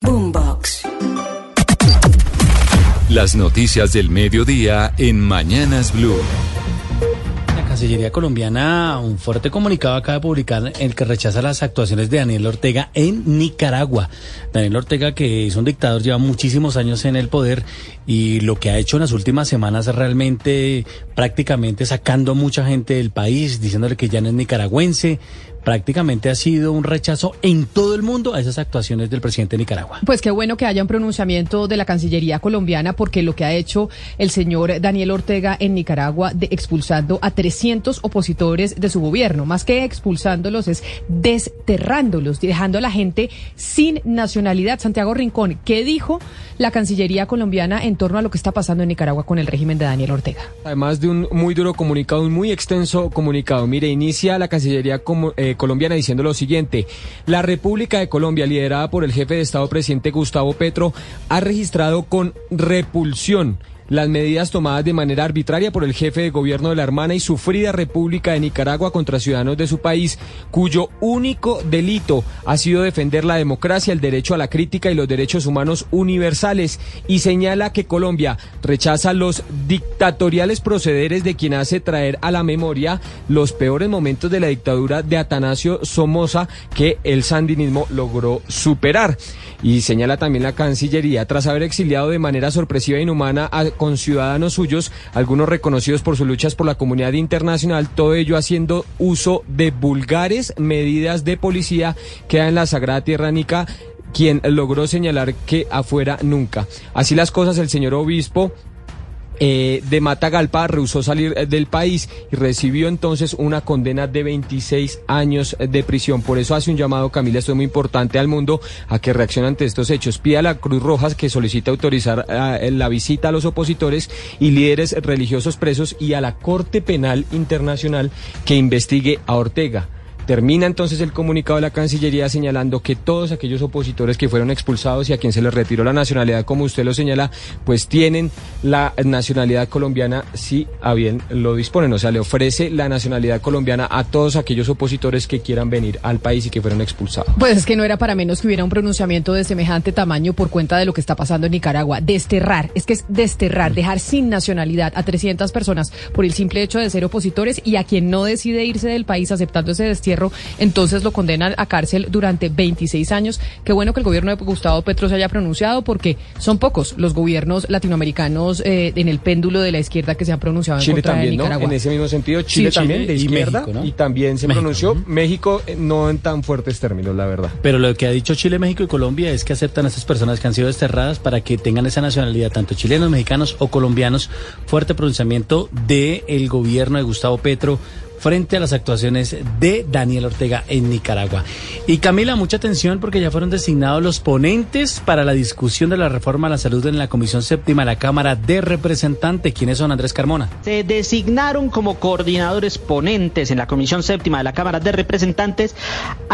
Boombox. Las noticias del mediodía en Mañanas Blue. La Cancillería colombiana, un fuerte comunicado acaba de publicar en el que rechaza las actuaciones de Daniel Ortega en Nicaragua. Daniel Ortega, que es un dictador, lleva muchísimos años en el poder y lo que ha hecho en las últimas semanas es realmente prácticamente sacando a mucha gente del país, diciéndole que ya no es nicaragüense, prácticamente ha sido un rechazo en todo el mundo a esas actuaciones del presidente de Nicaragua. Pues qué bueno que haya un pronunciamiento de la Cancillería colombiana porque lo que ha hecho el señor Daniel Ortega en Nicaragua de expulsando a 300 opositores de su gobierno, más que expulsándolos es desterrándolos, dejando a la gente sin nacionalidad. Santiago Rincón, ¿qué dijo la Cancillería colombiana en torno a lo que está pasando en Nicaragua con el régimen de Daniel Ortega? Además de un muy duro comunicado, un muy extenso comunicado. Mire, inicia la Cancillería como, eh, colombiana diciendo lo siguiente. La República de Colombia, liderada por el jefe de Estado presidente Gustavo Petro, ha registrado con repulsión las medidas tomadas de manera arbitraria por el jefe de gobierno de la hermana y sufrida República de Nicaragua contra ciudadanos de su país, cuyo único delito ha sido defender la democracia, el derecho a la crítica y los derechos humanos universales, y señala que Colombia rechaza los dictatoriales procederes de quien hace traer a la memoria los peores momentos de la dictadura de Atanasio Somoza que el sandinismo logró superar. Y señala también la Cancillería, tras haber exiliado de manera sorpresiva e inhumana a con ciudadanos suyos, algunos reconocidos por sus luchas por la comunidad internacional, todo ello haciendo uso de vulgares medidas de policía, queda en la Sagrada Tierra Nica quien logró señalar que afuera nunca. Así las cosas, el señor obispo eh, de Matagalpa rehusó salir eh, del país y recibió entonces una condena de 26 años de prisión. Por eso hace un llamado, Camila, esto es muy importante al mundo, a que reaccione ante estos hechos. Pide a la Cruz Roja que solicite autorizar eh, la visita a los opositores y líderes religiosos presos y a la Corte Penal Internacional que investigue a Ortega. Termina entonces el comunicado de la Cancillería señalando que todos aquellos opositores que fueron expulsados y a quien se les retiró la nacionalidad, como usted lo señala, pues tienen la nacionalidad colombiana si a bien lo disponen. O sea, le ofrece la nacionalidad colombiana a todos aquellos opositores que quieran venir al país y que fueron expulsados. Pues es que no era para menos que hubiera un pronunciamiento de semejante tamaño por cuenta de lo que está pasando en Nicaragua. Desterrar, es que es desterrar, dejar sin nacionalidad a 300 personas por el simple hecho de ser opositores y a quien no decide irse del país aceptando ese destierro entonces lo condenan a cárcel durante 26 años. Qué bueno que el gobierno de Gustavo Petro se haya pronunciado porque son pocos los gobiernos latinoamericanos eh, en el péndulo de la izquierda que se han pronunciado Chile en contra también, de ¿no? Nicaragua. En ese mismo sentido, Chile Sí, también de y izquierda México, ¿no? y también se México, pronunció. ¿no? México eh, no en tan fuertes términos, la verdad. Pero lo que ha dicho Chile, México y Colombia es que aceptan a estas personas que han sido desterradas para que tengan esa nacionalidad, tanto chilenos, mexicanos o colombianos. Fuerte pronunciamiento del gobierno de Gustavo Petro frente a las actuaciones de Daniel Ortega en Nicaragua. Y Camila, mucha atención porque ya fueron designados los ponentes para la discusión de la reforma a la salud en la Comisión Séptima de la Cámara de Representantes. ¿Quiénes son, Andrés Carmona? Se designaron como coordinadores ponentes en la Comisión Séptima de la Cámara de Representantes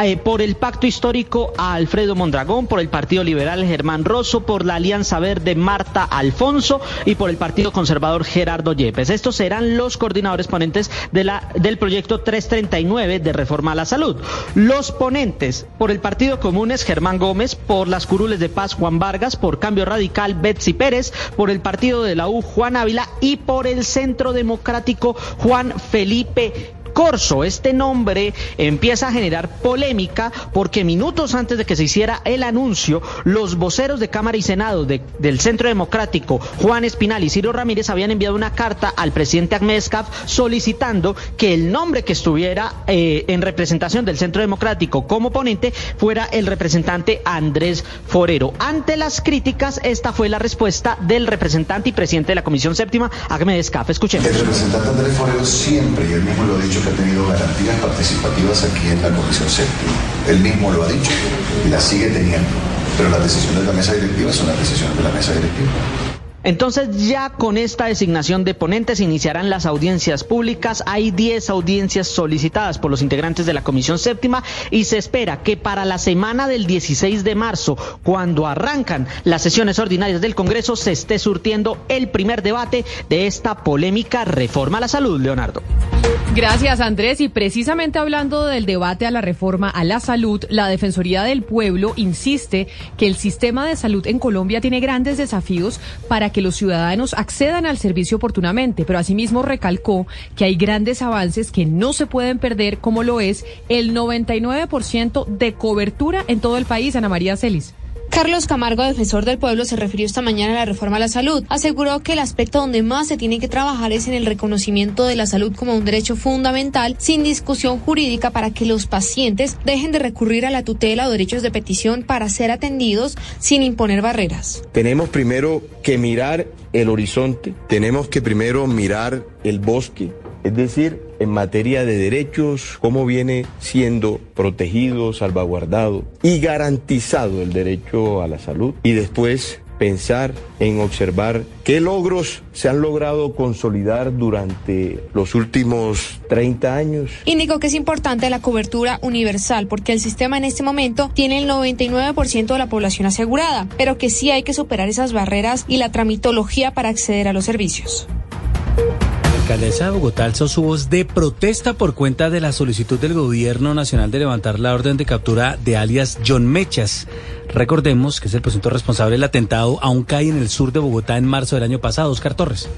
eh, por el Pacto Histórico a Alfredo Mondragón, por el Partido Liberal Germán Rosso, por la Alianza Verde Marta Alfonso y por el Partido Conservador Gerardo Yepes. Estos serán los coordinadores ponentes de la, proyecto 339 de reforma a la salud. Los ponentes por el Partido Común es Germán Gómez, por las curules de paz Juan Vargas, por Cambio Radical Betsy Pérez, por el Partido de la U Juan Ávila y por el Centro Democrático Juan Felipe Corso. Este nombre empieza a generar polémica porque minutos antes de que se hiciera el anuncio, los voceros de Cámara y Senado de- del Centro Democrático, Juan Espinal y Ciro Ramírez, habían enviado una carta al presidente Ahmed solicitando que el nombre que estuviera eh, en representación del Centro Democrático como ponente fuera el representante Andrés Forero. Ante las críticas, esta fue la respuesta del representante y presidente de la Comisión Séptima, Ahmed Escaf. Escuchemos. El representante Andrés Forero siempre, y él mismo lo ha dicho, que ha tenido garantías participativas aquí en la Comisión Séptima. Él mismo lo ha dicho y las sigue teniendo. pero las decisiones de la mesa directiva son las decisiones de la mesa directiva. Entonces ya con esta designación de ponentes iniciarán las audiencias públicas. Hay 10 audiencias solicitadas por los integrantes de la Comisión Séptima y se espera que para la semana del 16 de marzo, cuando arrancan las sesiones ordinarias del Congreso, se esté surtiendo el primer debate de esta polémica reforma a la salud, Leonardo. Gracias, Andrés. Y precisamente hablando del debate a la reforma a la salud, la Defensoría del Pueblo insiste que el sistema de salud en Colombia tiene grandes desafíos para que los ciudadanos accedan al servicio oportunamente, pero asimismo recalcó que hay grandes avances que no se pueden perder, como lo es el 99% de cobertura en todo el país, Ana María Celis. Carlos Camargo, defensor del pueblo, se refirió esta mañana a la reforma a la salud. Aseguró que el aspecto donde más se tiene que trabajar es en el reconocimiento de la salud como un derecho fundamental, sin discusión jurídica, para que los pacientes dejen de recurrir a la tutela o derechos de petición para ser atendidos sin imponer barreras. Tenemos primero que mirar el horizonte, tenemos que primero mirar el bosque, es decir, en materia de derechos, cómo viene siendo protegido, salvaguardado y garantizado el derecho a la salud. Y después pensar en observar qué logros se han logrado consolidar durante los últimos 30 años. Indicó que es importante la cobertura universal porque el sistema en este momento tiene el 99% de la población asegurada, pero que sí hay que superar esas barreras y la tramitología para acceder a los servicios. Alcaldesa de Bogotá alzó su voz de protesta por cuenta de la solicitud del gobierno nacional de levantar la orden de captura de alias John Mechas. Recordemos que es el presunto responsable del atentado a un CAI en el sur de Bogotá en marzo del año pasado, Oscar Torres.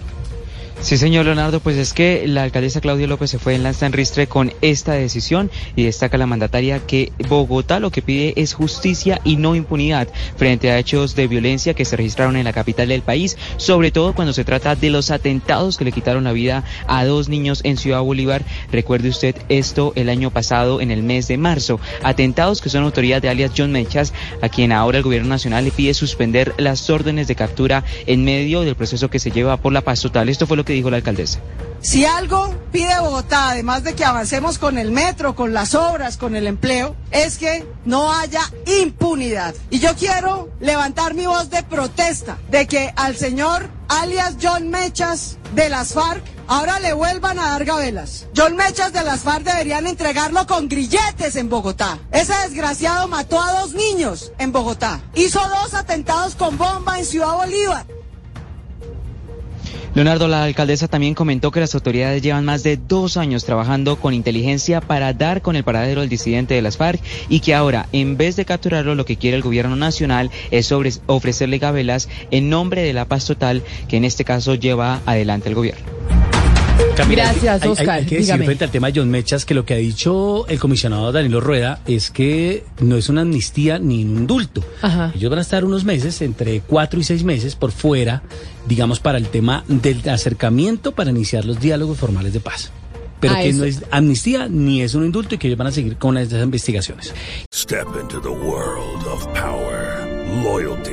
Sí, señor Leonardo, pues es que la alcaldesa Claudia López se fue en lanza en ristre con esta decisión y destaca la mandataria que Bogotá lo que pide es justicia y no impunidad frente a hechos de violencia que se registraron en la capital del país, sobre todo cuando se trata de los atentados que le quitaron la vida a dos niños en Ciudad Bolívar. Recuerde usted esto el año pasado, en el mes de marzo. Atentados que son autoridad de alias John Mechas, a quien ahora el gobierno nacional le pide suspender las órdenes de captura en medio del proceso que se lleva por la paz total. Esto fue lo que dijo la alcaldesa. Si algo pide Bogotá, además de que avancemos con el metro, con las obras, con el empleo, es que no haya impunidad. Y yo quiero levantar mi voz de protesta de que al señor alias John Mechas de las FARC ahora le vuelvan a dar gabelas. John Mechas de las FARC deberían entregarlo con grilletes en Bogotá. Ese desgraciado mató a dos niños en Bogotá. Hizo dos atentados con bomba en Ciudad Bolívar. Leonardo, la alcaldesa también comentó que las autoridades llevan más de dos años trabajando con inteligencia para dar con el paradero del disidente de las FARC y que ahora, en vez de capturarlo, lo que quiere el gobierno nacional es ofrecerle gabelas en nombre de la paz total que en este caso lleva adelante el gobierno. Camila, Gracias, hay- hay- Oscar. Hay, que decir Dígame. frente al tema de John Mechas que lo que ha dicho el comisionado Danilo Rueda es que no es una amnistía ni un indulto. Ajá. Ellos van a estar unos meses, entre cuatro y seis meses, por fuera, digamos, para el tema del acercamiento para iniciar los diálogos formales de paz. Pero Ah, que eso. no es amnistía ni es un indulto y que ellos van a seguir con esas investigaciones. Step into the world of power, loyalty,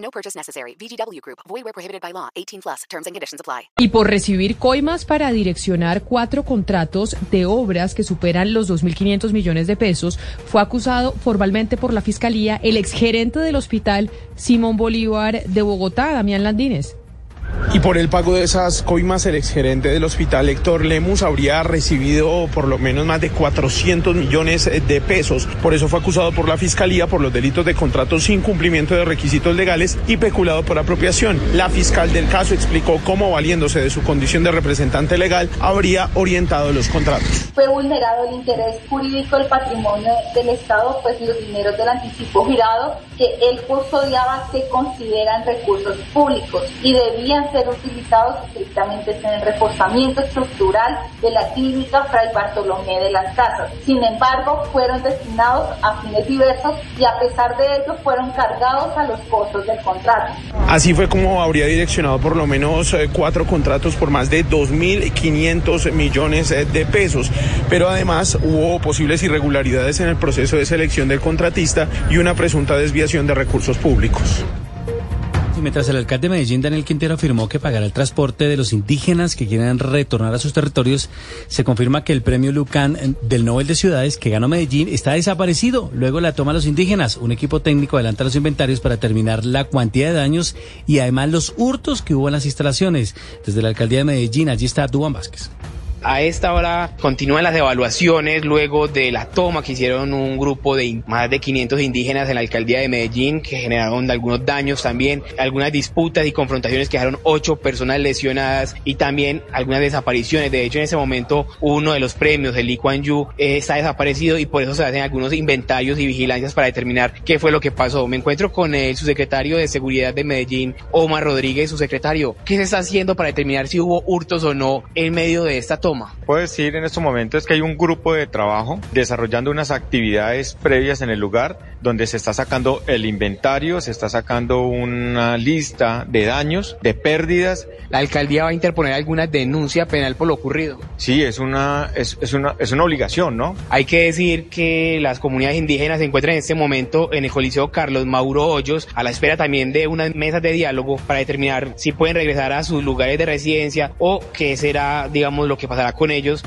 No purchase necessary. VGW Group. Void where prohibited by law. 18 plus. Terms and conditions apply. Y por recibir coimas para direccionar cuatro contratos de obras que superan los 2.500 millones de pesos, fue acusado formalmente por la Fiscalía el exgerente del hospital Simón Bolívar de Bogotá, Damián Landines. Y por el pago de esas coimas, el exgerente del hospital, Héctor Lemus, habría recibido por lo menos más de 400 millones de pesos. Por eso fue acusado por la Fiscalía por los delitos de contrato sin cumplimiento de requisitos legales y peculado por apropiación. La fiscal del caso explicó cómo, valiéndose de su condición de representante legal, habría orientado los contratos. fue vulnerado el interés jurídico del patrimonio del Estado, pues los dineros del anticipo girado que él custodiaba se consideran recursos públicos y debían ser utilizados estrictamente en el reforzamiento estructural de la clínica Fray Bartolomé de las Casas. Sin embargo, fueron destinados a fines diversos y a pesar de ello fueron cargados a los costos del contrato. Así fue como habría direccionado por lo menos eh, cuatro contratos por más de 2.500 millones eh, de pesos. Pero además hubo posibles irregularidades en el proceso de selección del contratista y una presunta desviación de recursos públicos. Mientras el alcalde de Medellín, Daniel Quintero, afirmó que pagará el transporte de los indígenas que quieran retornar a sus territorios, se confirma que el premio Lucan del Nobel de Ciudades que ganó Medellín está desaparecido. Luego la toma los indígenas. Un equipo técnico adelanta los inventarios para determinar la cuantía de daños y además los hurtos que hubo en las instalaciones. Desde la alcaldía de Medellín, allí está Dubán Vázquez. A esta hora continúan las evaluaciones luego de la toma que hicieron un grupo de más de 500 indígenas en la alcaldía de Medellín que generaron algunos daños también, algunas disputas y confrontaciones que dejaron ocho personas lesionadas y también algunas desapariciones. De hecho, en ese momento uno de los premios, el Lee Kuan eh, está desaparecido y por eso se hacen algunos inventarios y vigilancias para determinar qué fue lo que pasó. Me encuentro con el subsecretario de Seguridad de Medellín, Omar Rodríguez, su secretario. ¿Qué se está haciendo para determinar si hubo hurtos o no en medio de esta toma? Puedo decir en estos momentos que hay un grupo de trabajo desarrollando unas actividades previas en el lugar donde se está sacando el inventario, se está sacando una lista de daños, de pérdidas. ¿La alcaldía va a interponer alguna denuncia penal por lo ocurrido? Sí, es una, es, es una, es una obligación, ¿no? Hay que decir que las comunidades indígenas se encuentran en este momento en el Coliseo Carlos Mauro Hoyos, a la espera también de unas mesas de diálogo para determinar si pueden regresar a sus lugares de residencia o qué será, digamos, lo que con ellos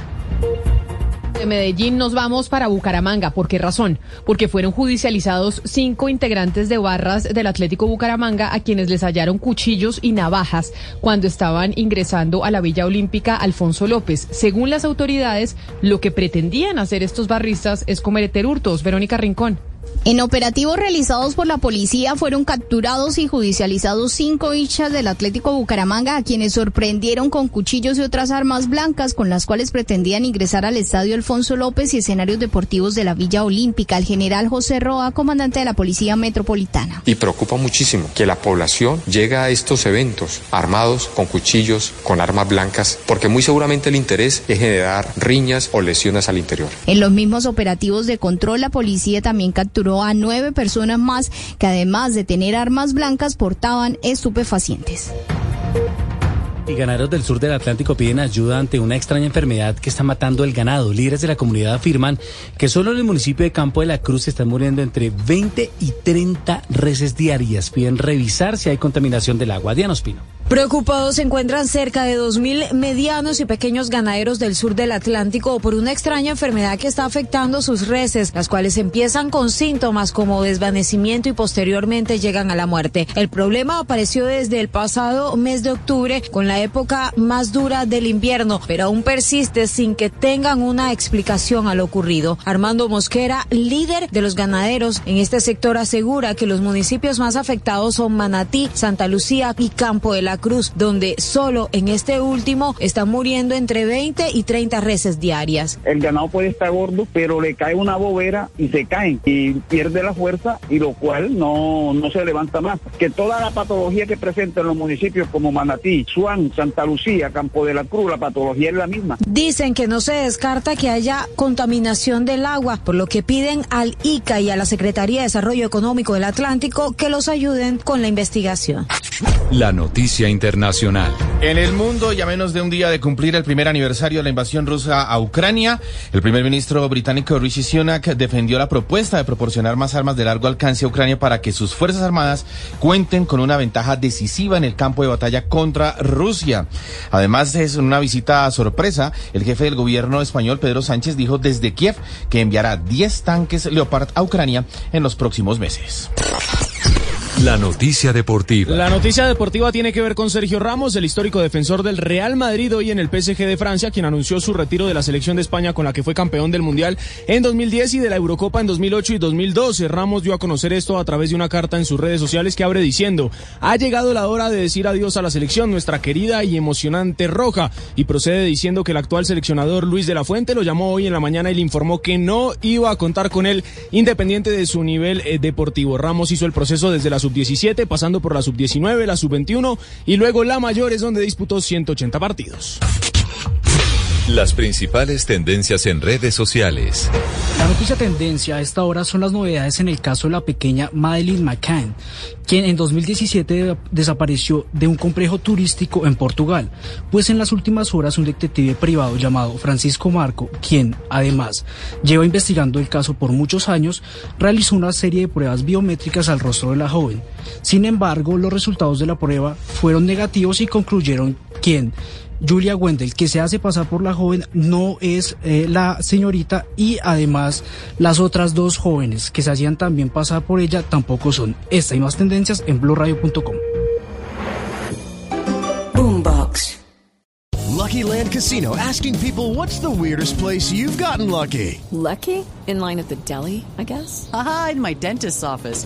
de Medellín nos vamos para Bucaramanga. ¿Por qué razón? Porque fueron judicializados cinco integrantes de barras del Atlético Bucaramanga a quienes les hallaron cuchillos y navajas cuando estaban ingresando a la Villa Olímpica Alfonso López. Según las autoridades, lo que pretendían hacer estos barristas es cometer hurtos. Verónica Rincón. En operativos realizados por la policía fueron capturados y judicializados cinco hinchas del Atlético Bucaramanga a quienes sorprendieron con cuchillos y otras armas blancas con las cuales pretendían ingresar al estadio Alfonso López y escenarios deportivos de la Villa Olímpica. El general José Roa, comandante de la Policía Metropolitana. Y preocupa muchísimo que la población llegue a estos eventos armados con cuchillos, con armas blancas, porque muy seguramente el interés es generar riñas o lesiones al interior. En los mismos operativos de control, la policía también capturó a nueve personas más que además de tener armas blancas portaban estupefacientes. Y ganaderos del sur del Atlántico piden ayuda ante una extraña enfermedad que está matando el ganado. Líderes de la comunidad afirman que solo en el municipio de Campo de la Cruz están muriendo entre 20 y 30 reses diarias. Piden revisar si hay contaminación del agua. Diana Ospino. Preocupados se encuentran cerca de 2.000 medianos y pequeños ganaderos del sur del Atlántico por una extraña enfermedad que está afectando sus reses, las cuales empiezan con síntomas como desvanecimiento y posteriormente llegan a la muerte. El problema apareció desde el pasado mes de octubre con la época más dura del invierno, pero aún persiste sin que tengan una explicación a lo ocurrido. Armando Mosquera, líder de los ganaderos en este sector, asegura que los municipios más afectados son Manatí, Santa Lucía y Campo de la Cruz, donde solo en este último están muriendo entre 20 y 30 reses diarias. El ganado puede estar gordo, pero le cae una bobera y se caen y pierde la fuerza y lo cual no, no se levanta más. Que toda la patología que presentan los municipios como Manatí, Suán, Santa Lucía, Campo de la Cruz, la patología es la misma. Dicen que no se descarta que haya contaminación del agua, por lo que piden al ICA y a la Secretaría de Desarrollo Económico del Atlántico que los ayuden con la investigación. La noticia internacional. En el mundo, ya menos de un día de cumplir el primer aniversario de la invasión rusa a Ucrania, el primer ministro británico Rishi Sunak defendió la propuesta de proporcionar más armas de largo alcance a Ucrania para que sus fuerzas armadas cuenten con una ventaja decisiva en el campo de batalla contra Rusia. Además, es una visita sorpresa. El jefe del gobierno español, Pedro Sánchez, dijo desde Kiev que enviará 10 tanques Leopard a Ucrania en los próximos meses. La noticia deportiva. La noticia deportiva tiene que ver con Sergio Ramos, el histórico defensor del Real Madrid hoy en el PSG de Francia, quien anunció su retiro de la selección de España con la que fue campeón del Mundial en 2010 y de la Eurocopa en 2008 y 2012. Ramos dio a conocer esto a través de una carta en sus redes sociales que abre diciendo, ha llegado la hora de decir adiós a la selección, nuestra querida y emocionante roja, y procede diciendo que el actual seleccionador Luis de la Fuente lo llamó hoy en la mañana y le informó que no iba a contar con él independiente de su nivel eh, deportivo. Ramos hizo el proceso desde la sub-17, pasando por la sub-19, la sub-21 y luego la mayor es donde disputó 180 partidos. Las principales tendencias en redes sociales. La noticia tendencia a esta hora son las novedades en el caso de la pequeña Madeleine McCann, quien en 2017 desapareció de un complejo turístico en Portugal, pues en las últimas horas un detective privado llamado Francisco Marco, quien además lleva investigando el caso por muchos años, realizó una serie de pruebas biométricas al rostro de la joven. Sin embargo, los resultados de la prueba fueron negativos y concluyeron quien Julia Wendell, que se hace pasar por la joven, no es eh, la señorita y además las otras dos jóvenes que se hacían también pasar por ella tampoco son. Esta y más tendencias en blurradio.com. Boombox. Lucky Land Casino asking people what's the weirdest place you've gotten lucky? Lucky? In line at the deli, I guess? Aha, in my dentist's office.